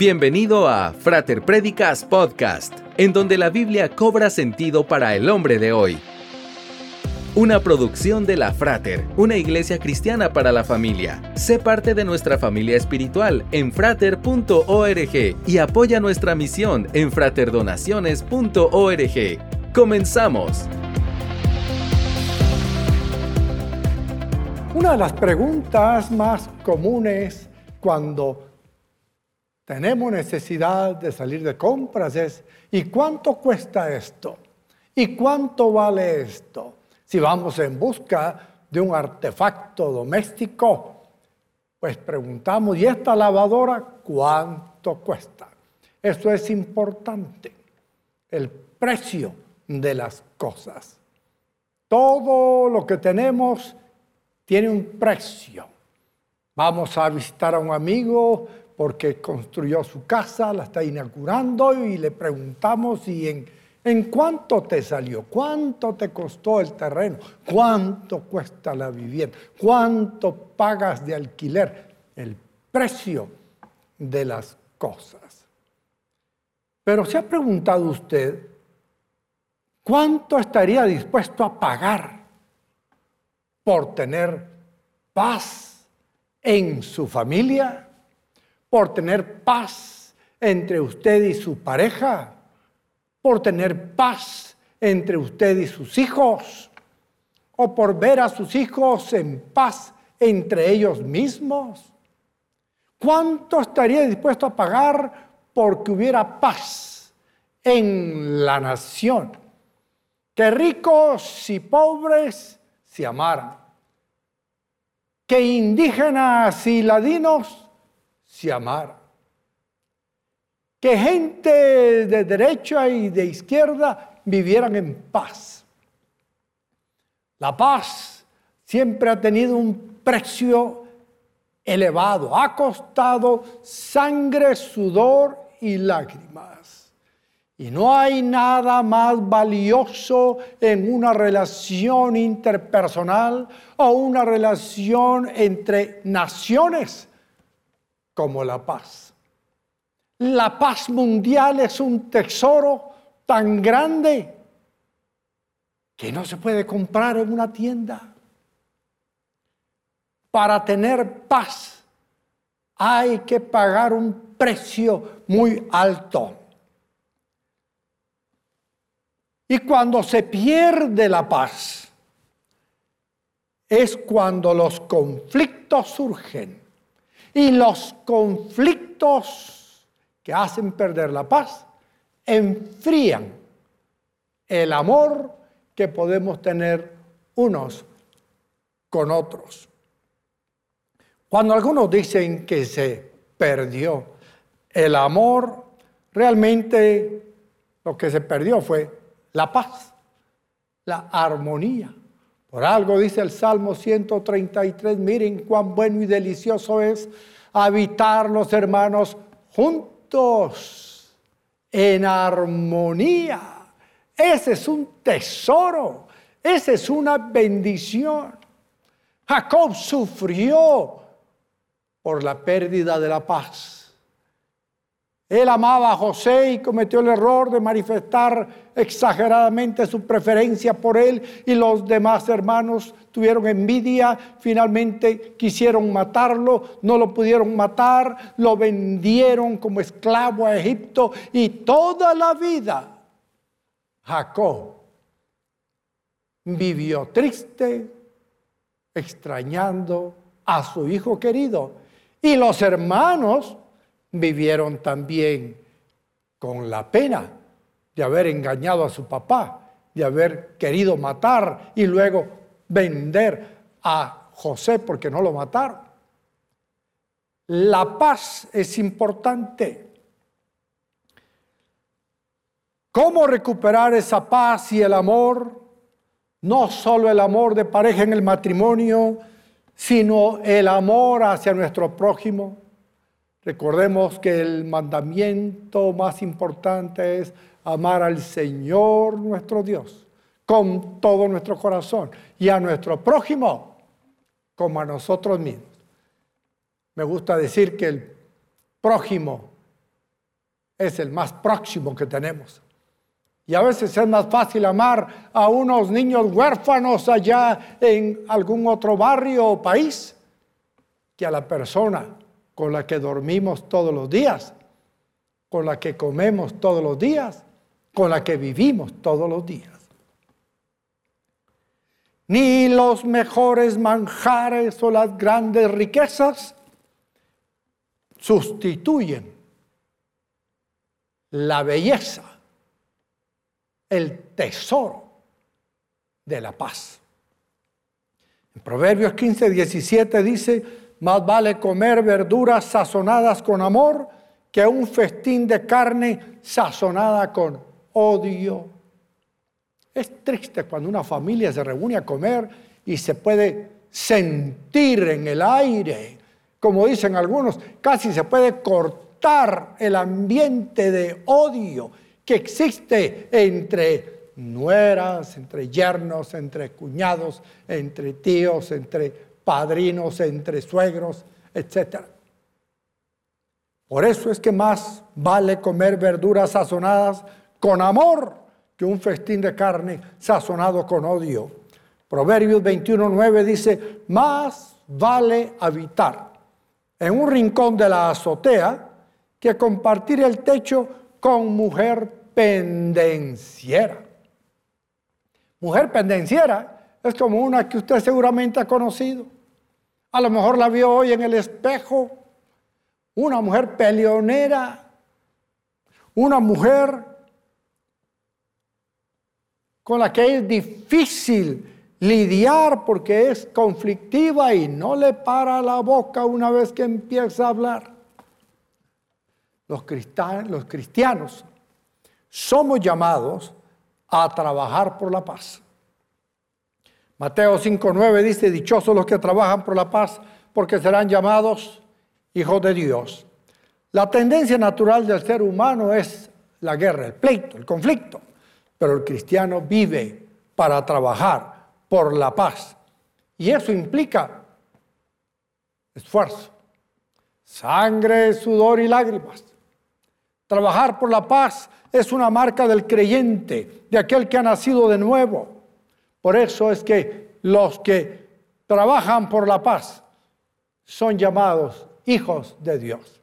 Bienvenido a Frater Predicas Podcast, en donde la Biblia cobra sentido para el hombre de hoy. Una producción de la Frater, una iglesia cristiana para la familia. Sé parte de nuestra familia espiritual en frater.org y apoya nuestra misión en fraterdonaciones.org. Comenzamos. Una de las preguntas más comunes cuando tenemos necesidad de salir de compras es, ¿y cuánto cuesta esto? ¿Y cuánto vale esto? Si vamos en busca de un artefacto doméstico, pues preguntamos, ¿y esta lavadora cuánto cuesta? Esto es importante, el precio de las cosas. Todo lo que tenemos tiene un precio. Vamos a visitar a un amigo porque construyó su casa, la está inaugurando y le preguntamos y en, en cuánto te salió, cuánto te costó el terreno, cuánto cuesta la vivienda, cuánto pagas de alquiler, el precio de las cosas. Pero se ha preguntado usted, ¿cuánto estaría dispuesto a pagar por tener paz en su familia? Por tener paz entre usted y su pareja, por tener paz entre usted y sus hijos, o por ver a sus hijos en paz entre ellos mismos. ¿Cuánto estaría dispuesto a pagar porque hubiera paz en la nación? Que ricos y pobres se amaran. Que indígenas y ladinos se amara. Que gente de derecha y de izquierda vivieran en paz. La paz siempre ha tenido un precio elevado, ha costado sangre, sudor y lágrimas. Y no hay nada más valioso en una relación interpersonal o una relación entre naciones como la paz. La paz mundial es un tesoro tan grande que no se puede comprar en una tienda. Para tener paz hay que pagar un precio muy alto. Y cuando se pierde la paz, es cuando los conflictos surgen y los conflictos que hacen perder la paz enfrían el amor que podemos tener unos con otros. Cuando algunos dicen que se perdió el amor, realmente lo que se perdió fue la paz, la armonía. Por algo dice el Salmo 133, miren cuán bueno y delicioso es habitar los hermanos juntos, en armonía. Ese es un tesoro, esa es una bendición. Jacob sufrió por la pérdida de la paz. Él amaba a José y cometió el error de manifestar exageradamente su preferencia por él y los demás hermanos tuvieron envidia, finalmente quisieron matarlo, no lo pudieron matar, lo vendieron como esclavo a Egipto y toda la vida Jacob vivió triste, extrañando a su hijo querido. Y los hermanos vivieron también con la pena de haber engañado a su papá, de haber querido matar y luego vender a José porque no lo mataron. La paz es importante. ¿Cómo recuperar esa paz y el amor? No solo el amor de pareja en el matrimonio, sino el amor hacia nuestro prójimo, Recordemos que el mandamiento más importante es amar al Señor nuestro Dios con todo nuestro corazón y a nuestro prójimo como a nosotros mismos. Me gusta decir que el prójimo es el más próximo que tenemos. Y a veces es más fácil amar a unos niños huérfanos allá en algún otro barrio o país que a la persona con la que dormimos todos los días, con la que comemos todos los días, con la que vivimos todos los días. Ni los mejores manjares o las grandes riquezas sustituyen la belleza, el tesoro de la paz. En Proverbios 15, 17 dice, más vale comer verduras sazonadas con amor que un festín de carne sazonada con odio. Es triste cuando una familia se reúne a comer y se puede sentir en el aire, como dicen algunos, casi se puede cortar el ambiente de odio que existe entre nueras, entre yernos, entre cuñados, entre tíos, entre padrinos, entre suegros, etc. Por eso es que más vale comer verduras sazonadas con amor que un festín de carne sazonado con odio. Proverbios 21.9 dice, más vale habitar en un rincón de la azotea que compartir el techo con mujer pendenciera. Mujer pendenciera es como una que usted seguramente ha conocido. A lo mejor la vio hoy en el espejo. Una mujer peleonera. Una mujer con la que es difícil lidiar porque es conflictiva y no le para la boca una vez que empieza a hablar. Los, los cristianos somos llamados a trabajar por la paz. Mateo 5.9 dice, dichosos los que trabajan por la paz, porque serán llamados hijos de Dios. La tendencia natural del ser humano es la guerra, el pleito, el conflicto pero el cristiano vive para trabajar por la paz. Y eso implica esfuerzo, sangre, sudor y lágrimas. Trabajar por la paz es una marca del creyente, de aquel que ha nacido de nuevo. Por eso es que los que trabajan por la paz son llamados hijos de Dios.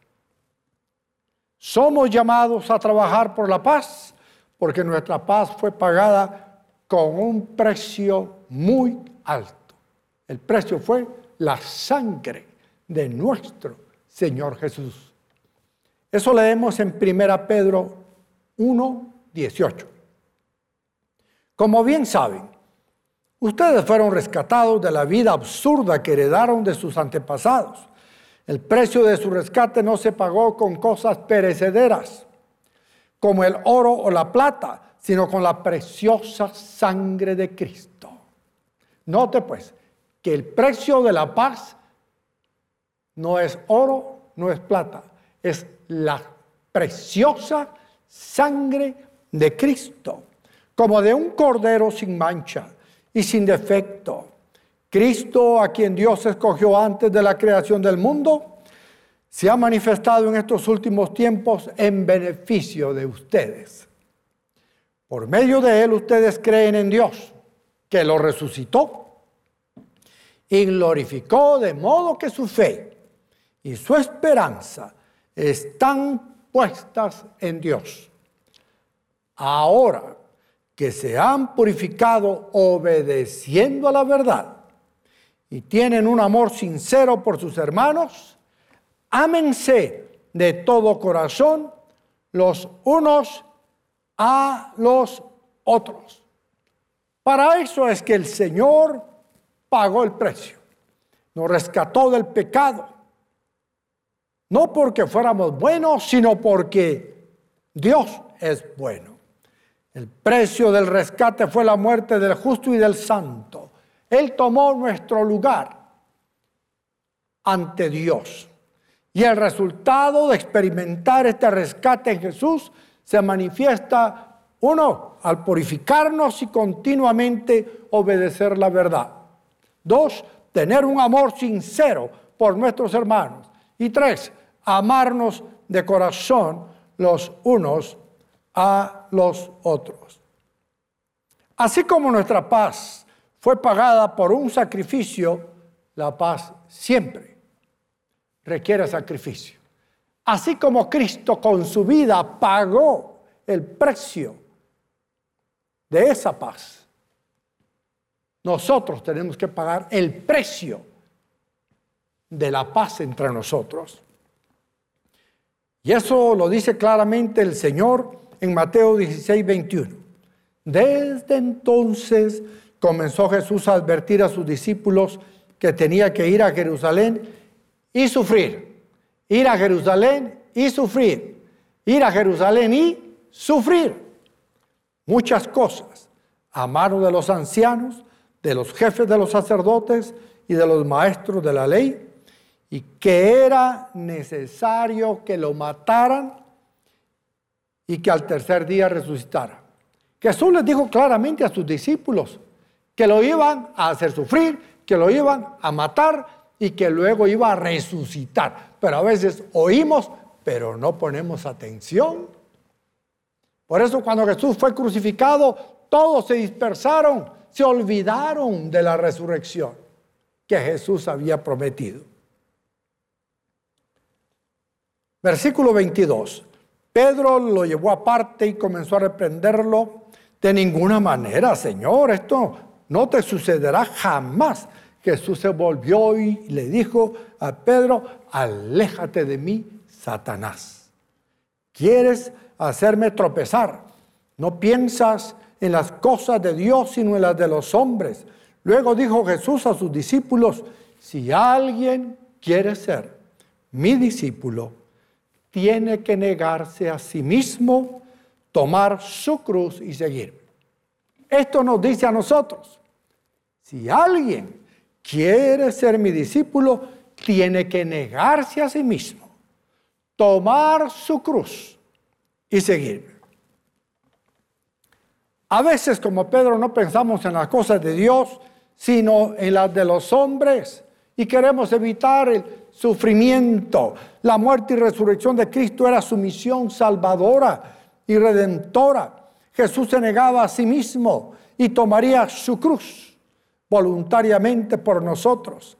Somos llamados a trabajar por la paz porque nuestra paz fue pagada con un precio muy alto. El precio fue la sangre de nuestro Señor Jesús. Eso leemos en 1 Pedro 1, 18. Como bien saben, ustedes fueron rescatados de la vida absurda que heredaron de sus antepasados. El precio de su rescate no se pagó con cosas perecederas como el oro o la plata, sino con la preciosa sangre de Cristo. Note pues que el precio de la paz no es oro, no es plata, es la preciosa sangre de Cristo, como de un cordero sin mancha y sin defecto. Cristo, a quien Dios escogió antes de la creación del mundo, se ha manifestado en estos últimos tiempos en beneficio de ustedes. Por medio de él ustedes creen en Dios, que lo resucitó y glorificó de modo que su fe y su esperanza están puestas en Dios. Ahora que se han purificado obedeciendo a la verdad y tienen un amor sincero por sus hermanos, ámense de todo corazón los unos a los otros. Para eso es que el Señor pagó el precio, nos rescató del pecado, no porque fuéramos buenos, sino porque Dios es bueno. El precio del rescate fue la muerte del justo y del santo. Él tomó nuestro lugar ante Dios. Y el resultado de experimentar este rescate en Jesús se manifiesta, uno, al purificarnos y continuamente obedecer la verdad. Dos, tener un amor sincero por nuestros hermanos. Y tres, amarnos de corazón los unos a los otros. Así como nuestra paz fue pagada por un sacrificio, la paz siempre requiere sacrificio. Así como Cristo con su vida pagó el precio de esa paz, nosotros tenemos que pagar el precio de la paz entre nosotros. Y eso lo dice claramente el Señor en Mateo 16, 21. Desde entonces comenzó Jesús a advertir a sus discípulos que tenía que ir a Jerusalén y sufrir. Ir a Jerusalén y sufrir. Ir a Jerusalén y sufrir. Muchas cosas a mano de los ancianos, de los jefes de los sacerdotes y de los maestros de la ley y que era necesario que lo mataran y que al tercer día resucitara. Jesús les dijo claramente a sus discípulos que lo iban a hacer sufrir, que lo iban a matar y que luego iba a resucitar. Pero a veces oímos, pero no ponemos atención. Por eso cuando Jesús fue crucificado, todos se dispersaron, se olvidaron de la resurrección que Jesús había prometido. Versículo 22. Pedro lo llevó aparte y comenzó a reprenderlo. De ninguna manera, Señor, esto no te sucederá jamás. Jesús se volvió y le dijo a Pedro, aléjate de mí, Satanás. ¿Quieres hacerme tropezar? No piensas en las cosas de Dios, sino en las de los hombres. Luego dijo Jesús a sus discípulos, si alguien quiere ser mi discípulo, tiene que negarse a sí mismo, tomar su cruz y seguir. Esto nos dice a nosotros, si alguien quiere ser mi discípulo, tiene que negarse a sí mismo, tomar su cruz y seguir. A veces como Pedro no pensamos en las cosas de Dios, sino en las de los hombres y queremos evitar el sufrimiento. La muerte y resurrección de Cristo era su misión salvadora y redentora. Jesús se negaba a sí mismo y tomaría su cruz voluntariamente por nosotros.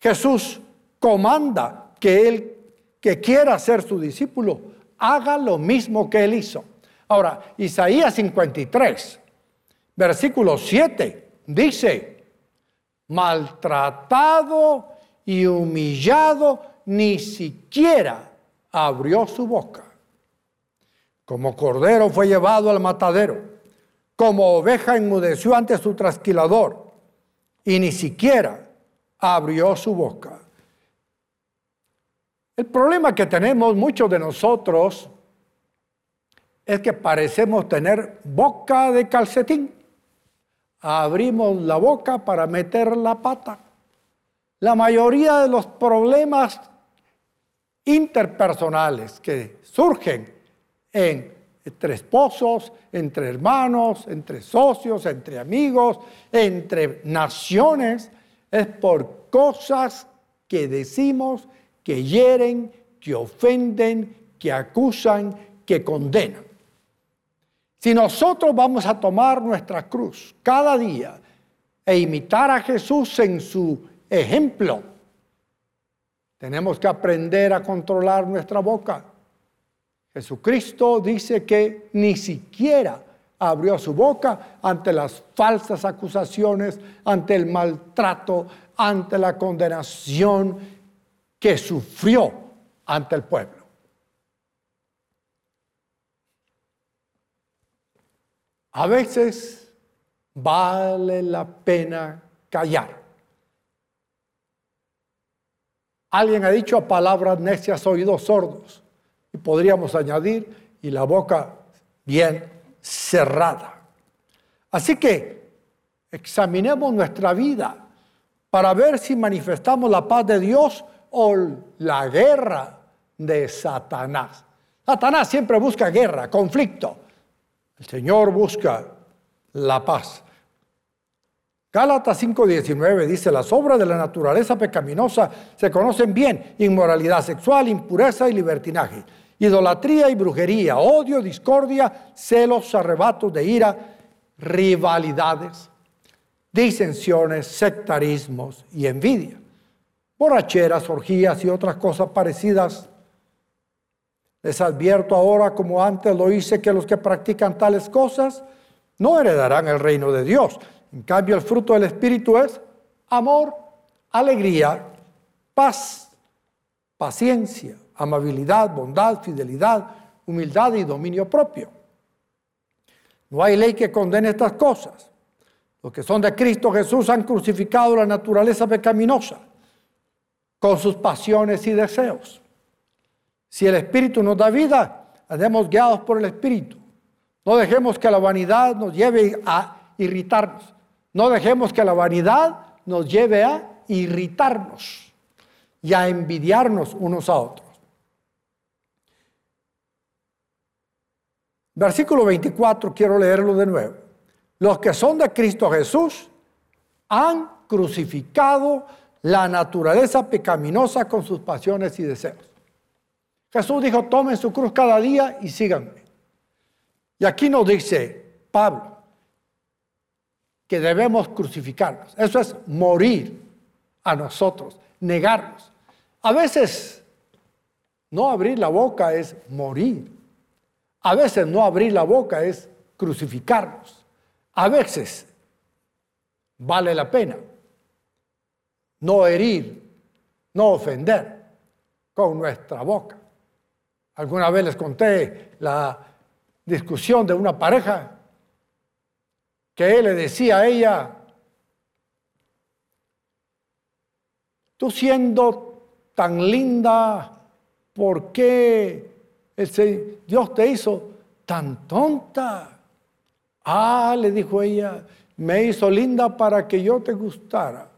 Jesús comanda que él que quiera ser su discípulo haga lo mismo que él hizo. Ahora, Isaías 53, versículo 7, dice, maltratado y humillado, ni siquiera abrió su boca. Como cordero fue llevado al matadero, como oveja enmudeció ante su trasquilador, y ni siquiera abrió su boca. El problema que tenemos muchos de nosotros es que parecemos tener boca de calcetín. Abrimos la boca para meter la pata. La mayoría de los problemas interpersonales que surgen entre esposos, entre hermanos, entre socios, entre amigos, entre naciones, es por cosas que decimos, que hieren, que ofenden, que acusan, que condenan. Si nosotros vamos a tomar nuestra cruz cada día e imitar a Jesús en su ejemplo. Tenemos que aprender a controlar nuestra boca. Jesucristo dice que ni siquiera abrió su boca ante las falsas acusaciones, ante el maltrato, ante la condenación que sufrió ante el pueblo. A veces vale la pena callar. Alguien ha dicho palabras necias, oídos sordos. Y podríamos añadir, y la boca bien cerrada. Así que examinemos nuestra vida para ver si manifestamos la paz de Dios o la guerra de Satanás. Satanás siempre busca guerra, conflicto. El Señor busca la paz. Gálatas 5:19 dice, las obras de la naturaleza pecaminosa se conocen bien, inmoralidad sexual, impureza y libertinaje. idolatría y brujería, odio, discordia, celos, arrebatos de ira, rivalidades, disensiones, sectarismos y envidia, borracheras, orgías y otras cosas parecidas. Les advierto ahora, como antes lo hice, que los que practican tales cosas no heredarán el reino de Dios. En cambio, el fruto del Espíritu es amor, alegría, paz, paciencia, amabilidad, bondad, fidelidad, humildad y dominio propio. No hay ley que condene estas cosas. Los que son de Cristo Jesús han crucificado la naturaleza pecaminosa con sus pasiones y deseos. Si el Espíritu nos da vida, andemos guiados por el Espíritu. No dejemos que la vanidad nos lleve a irritarnos. No dejemos que la vanidad nos lleve a irritarnos y a envidiarnos unos a otros. Versículo 24, quiero leerlo de nuevo. Los que son de Cristo Jesús han crucificado la naturaleza pecaminosa con sus pasiones y deseos. Jesús dijo, tomen su cruz cada día y síganme. Y aquí nos dice Pablo que debemos crucificarnos. Eso es morir a nosotros, negarnos. A veces no abrir la boca es morir. A veces no abrir la boca es crucificarnos. A veces vale la pena no herir, no ofender con nuestra boca. Alguna vez les conté la discusión de una pareja que él le decía a ella, tú siendo tan linda, ¿por qué Dios te hizo tan tonta. Ah, le dijo ella, me hizo linda para que yo te gustara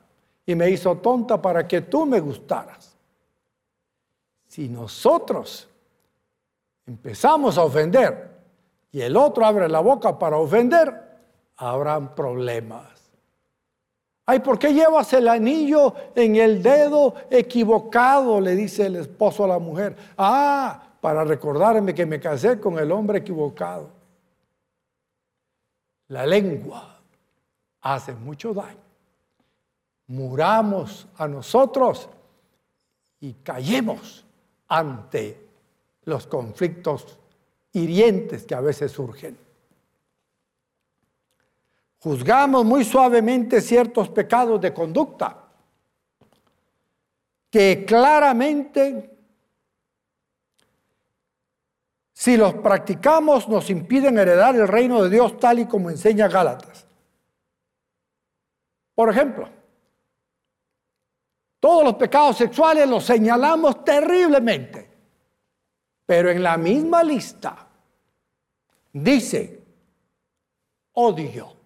y me hizo tonta para que tú me gustaras. Si nosotros empezamos a ofender y el otro abre la boca para ofender, habrán problemas. Ay, ¿por qué llevas el anillo en el dedo equivocado? Le dice el esposo a la mujer. Ah, para recordarme que me casé con el hombre equivocado. La lengua hace mucho daño. Muramos a nosotros y callemos ante los conflictos hirientes que a veces surgen. Juzgamos muy suavemente ciertos pecados de conducta que claramente si los practicamos nos impiden heredar el reino de Dios tal y como enseña Gálatas. Por ejemplo, todos los pecados sexuales los señalamos terriblemente, pero en la misma lista dice odio.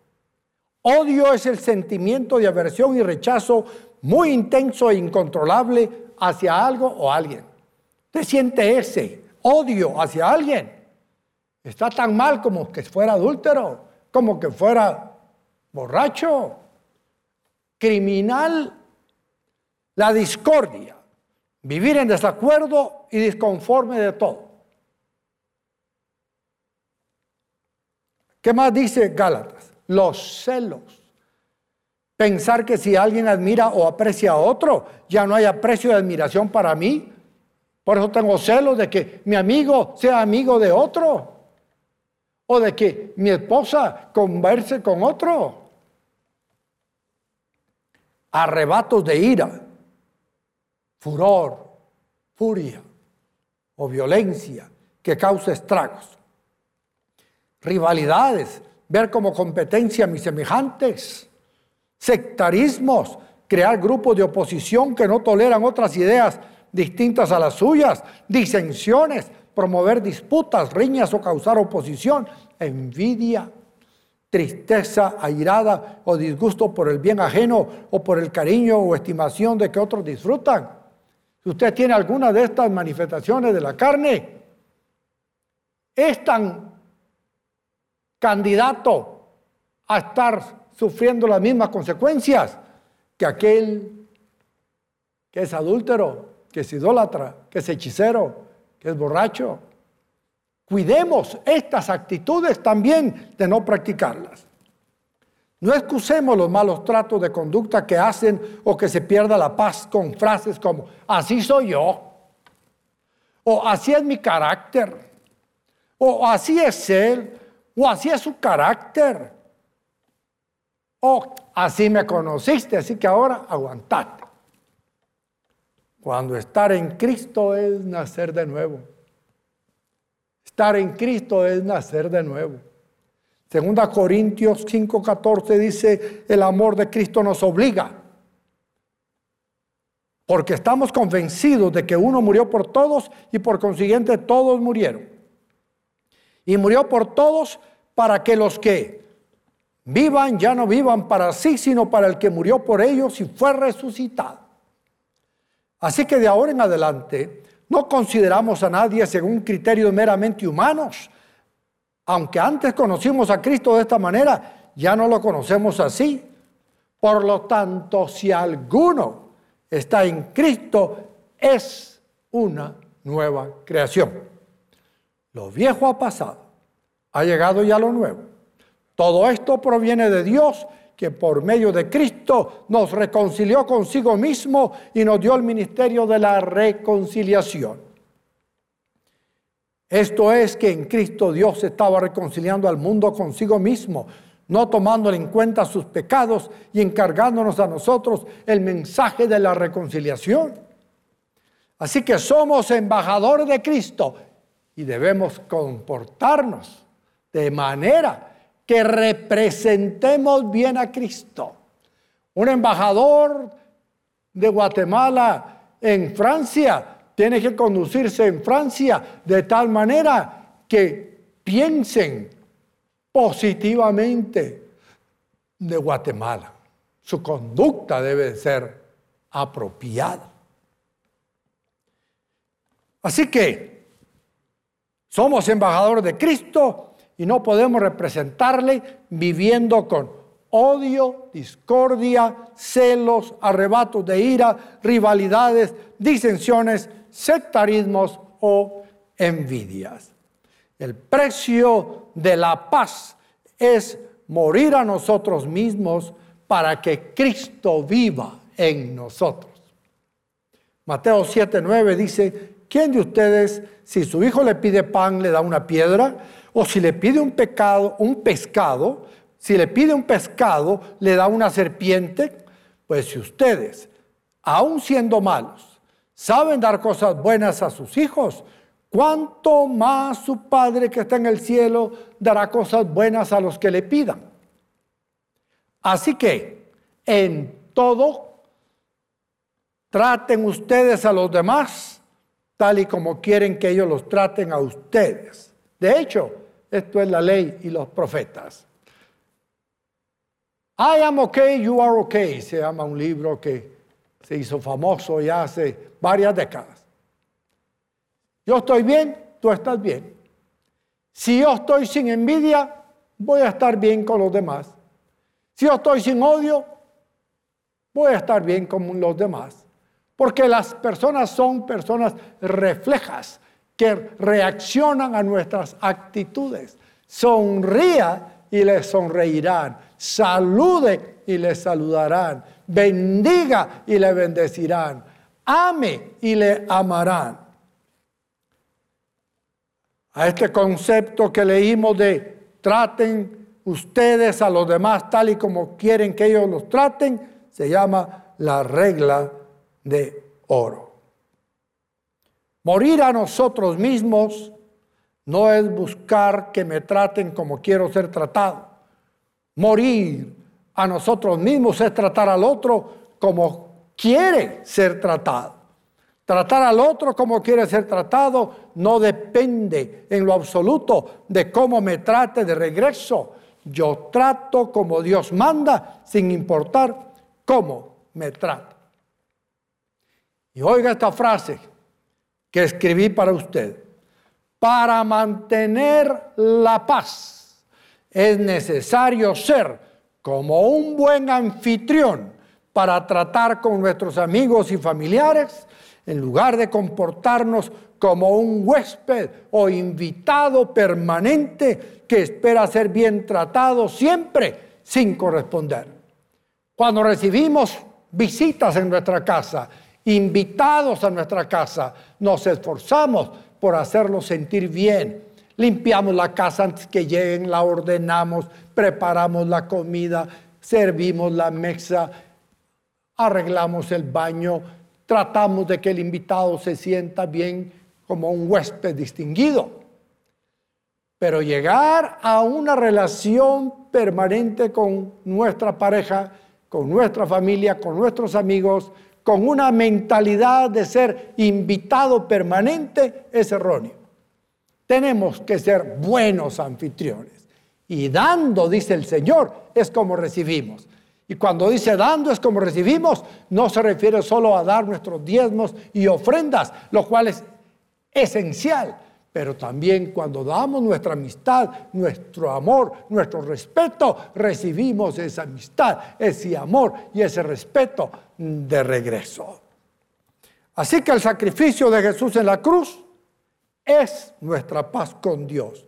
Odio es el sentimiento de aversión y rechazo muy intenso e incontrolable hacia algo o alguien. Te siente ese odio hacia alguien, está tan mal como que fuera adúltero, como que fuera borracho, criminal, la discordia, vivir en desacuerdo y disconforme de todo. ¿Qué más dice Gálatas? Los celos. Pensar que si alguien admira o aprecia a otro, ya no hay aprecio y admiración para mí, por eso tengo celos de que mi amigo sea amigo de otro. O de que mi esposa converse con otro. Arrebatos de ira, furor, furia o violencia que causa estragos. Rivalidades, ver como competencia a mis semejantes. Sectarismos, crear grupos de oposición que no toleran otras ideas distintas a las suyas, disensiones, promover disputas, riñas o causar oposición, envidia, tristeza, airada o disgusto por el bien ajeno o por el cariño o estimación de que otros disfrutan. Si usted tiene alguna de estas manifestaciones de la carne, es tan candidato a estar sufriendo las mismas consecuencias que aquel que es adúltero, que es idólatra, que es hechicero, que es borracho. Cuidemos estas actitudes también de no practicarlas. No excusemos los malos tratos de conducta que hacen o que se pierda la paz con frases como, así soy yo, o así es mi carácter, o así es él, o así es su carácter, o así me conociste, así que ahora aguantate. Cuando estar en Cristo es nacer de nuevo. Estar en Cristo es nacer de nuevo. Segunda Corintios 5:14 dice, el amor de Cristo nos obliga. Porque estamos convencidos de que uno murió por todos y por consiguiente todos murieron. Y murió por todos para que los que vivan ya no vivan para sí, sino para el que murió por ellos y fue resucitado. Así que de ahora en adelante no consideramos a nadie según criterios meramente humanos, aunque antes conocimos a Cristo de esta manera, ya no lo conocemos así. Por lo tanto, si alguno está en Cristo, es una nueva creación. Lo viejo ha pasado, ha llegado ya lo nuevo. Todo esto proviene de Dios que por medio de Cristo nos reconcilió consigo mismo y nos dio el ministerio de la reconciliación. Esto es que en Cristo Dios estaba reconciliando al mundo consigo mismo, no tomándole en cuenta sus pecados y encargándonos a nosotros el mensaje de la reconciliación. Así que somos embajadores de Cristo y debemos comportarnos de manera que representemos bien a Cristo. Un embajador de Guatemala en Francia tiene que conducirse en Francia de tal manera que piensen positivamente de Guatemala. Su conducta debe ser apropiada. Así que somos embajadores de Cristo y no podemos representarle viviendo con odio, discordia, celos, arrebatos de ira, rivalidades, disensiones, sectarismos o envidias. El precio de la paz es morir a nosotros mismos para que Cristo viva en nosotros. Mateo 7:9 dice, ¿quién de ustedes si su hijo le pide pan le da una piedra o si le pide un pecado, un pescado, si le pide un pescado le da una serpiente? Pues si ustedes, aun siendo malos, saben dar cosas buenas a sus hijos, ¿cuánto más su Padre que está en el cielo dará cosas buenas a los que le pidan? Así que en todo traten ustedes a los demás tal y como quieren que ellos los traten a ustedes. De hecho, esto es la ley y los profetas. I am okay, you are okay, se llama un libro que se hizo famoso ya hace varias décadas. Yo estoy bien, tú estás bien. Si yo estoy sin envidia, voy a estar bien con los demás. Si yo estoy sin odio, voy a estar bien con los demás. Porque las personas son personas reflejas que reaccionan a nuestras actitudes. Sonría y les sonreirán. Salude y les saludarán bendiga y le bendecirán, ame y le amarán. A este concepto que leímos de traten ustedes a los demás tal y como quieren que ellos los traten, se llama la regla de oro. Morir a nosotros mismos no es buscar que me traten como quiero ser tratado. Morir a nosotros mismos es tratar al otro como quiere ser tratado. Tratar al otro como quiere ser tratado no depende en lo absoluto de cómo me trate de regreso. Yo trato como Dios manda sin importar cómo me trata. Y oiga esta frase que escribí para usted. Para mantener la paz es necesario ser como un buen anfitrión para tratar con nuestros amigos y familiares, en lugar de comportarnos como un huésped o invitado permanente que espera ser bien tratado siempre sin corresponder. Cuando recibimos visitas en nuestra casa, invitados a nuestra casa, nos esforzamos por hacerlos sentir bien. Limpiamos la casa antes que lleguen, la ordenamos, preparamos la comida, servimos la mesa, arreglamos el baño, tratamos de que el invitado se sienta bien como un huésped distinguido. Pero llegar a una relación permanente con nuestra pareja, con nuestra familia, con nuestros amigos, con una mentalidad de ser invitado permanente es erróneo. Tenemos que ser buenos anfitriones. Y dando, dice el Señor, es como recibimos. Y cuando dice dando es como recibimos, no se refiere solo a dar nuestros diezmos y ofrendas, lo cual es esencial, pero también cuando damos nuestra amistad, nuestro amor, nuestro respeto, recibimos esa amistad, ese amor y ese respeto de regreso. Así que el sacrificio de Jesús en la cruz es nuestra paz con Dios.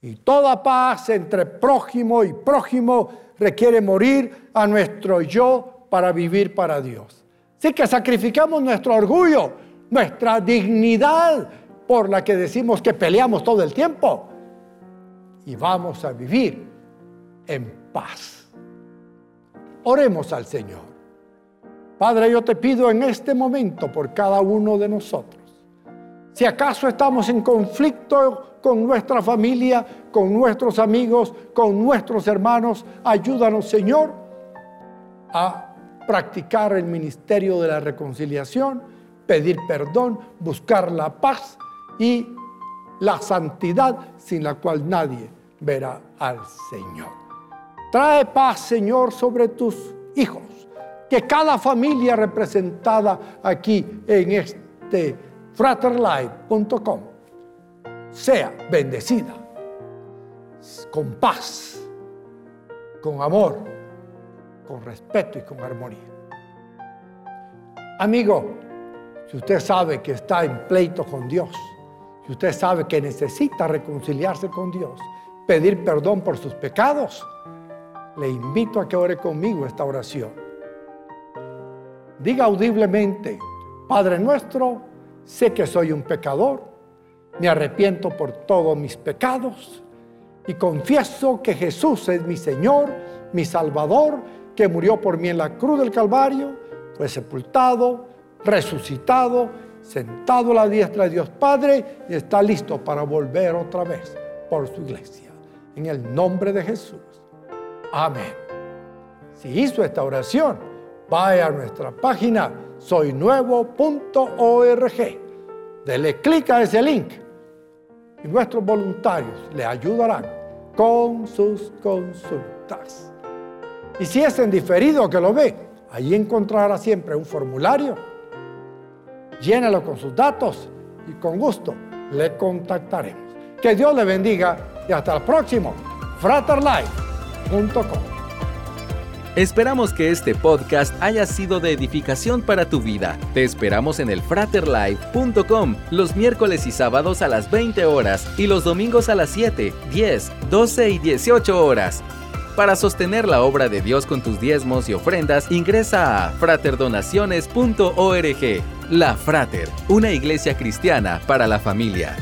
Y toda paz entre prójimo y prójimo requiere morir a nuestro yo para vivir para Dios. Así que sacrificamos nuestro orgullo, nuestra dignidad por la que decimos que peleamos todo el tiempo y vamos a vivir en paz. Oremos al Señor. Padre, yo te pido en este momento por cada uno de nosotros. Si acaso estamos en conflicto con nuestra familia, con nuestros amigos, con nuestros hermanos, ayúdanos, Señor, a practicar el ministerio de la reconciliación, pedir perdón, buscar la paz y la santidad sin la cual nadie verá al Señor. Trae paz, Señor, sobre tus hijos que cada familia representada aquí en este fraterlife.com sea bendecida con paz, con amor, con respeto y con armonía. Amigo, si usted sabe que está en pleito con Dios, si usted sabe que necesita reconciliarse con Dios, pedir perdón por sus pecados, le invito a que ore conmigo esta oración. Diga audiblemente, Padre nuestro, sé que soy un pecador, me arrepiento por todos mis pecados y confieso que Jesús es mi Señor, mi Salvador, que murió por mí en la cruz del Calvario, fue sepultado, resucitado, sentado a la diestra de Dios Padre y está listo para volver otra vez por su iglesia. En el nombre de Jesús. Amén. Si hizo esta oración, vaya a nuestra página soynuevo.org. Dele clic a ese link y nuestros voluntarios le ayudarán con sus consultas. Y si es en diferido que lo ve, allí encontrará siempre un formulario. Llénalo con sus datos y con gusto le contactaremos. Que Dios le bendiga y hasta el próximo fraterlife.com. Esperamos que este podcast haya sido de edificación para tu vida. Te esperamos en el fraterlife.com los miércoles y sábados a las 20 horas y los domingos a las 7, 10, 12 y 18 horas. Para sostener la obra de Dios con tus diezmos y ofrendas, ingresa a fraterdonaciones.org. La Frater, una iglesia cristiana para la familia.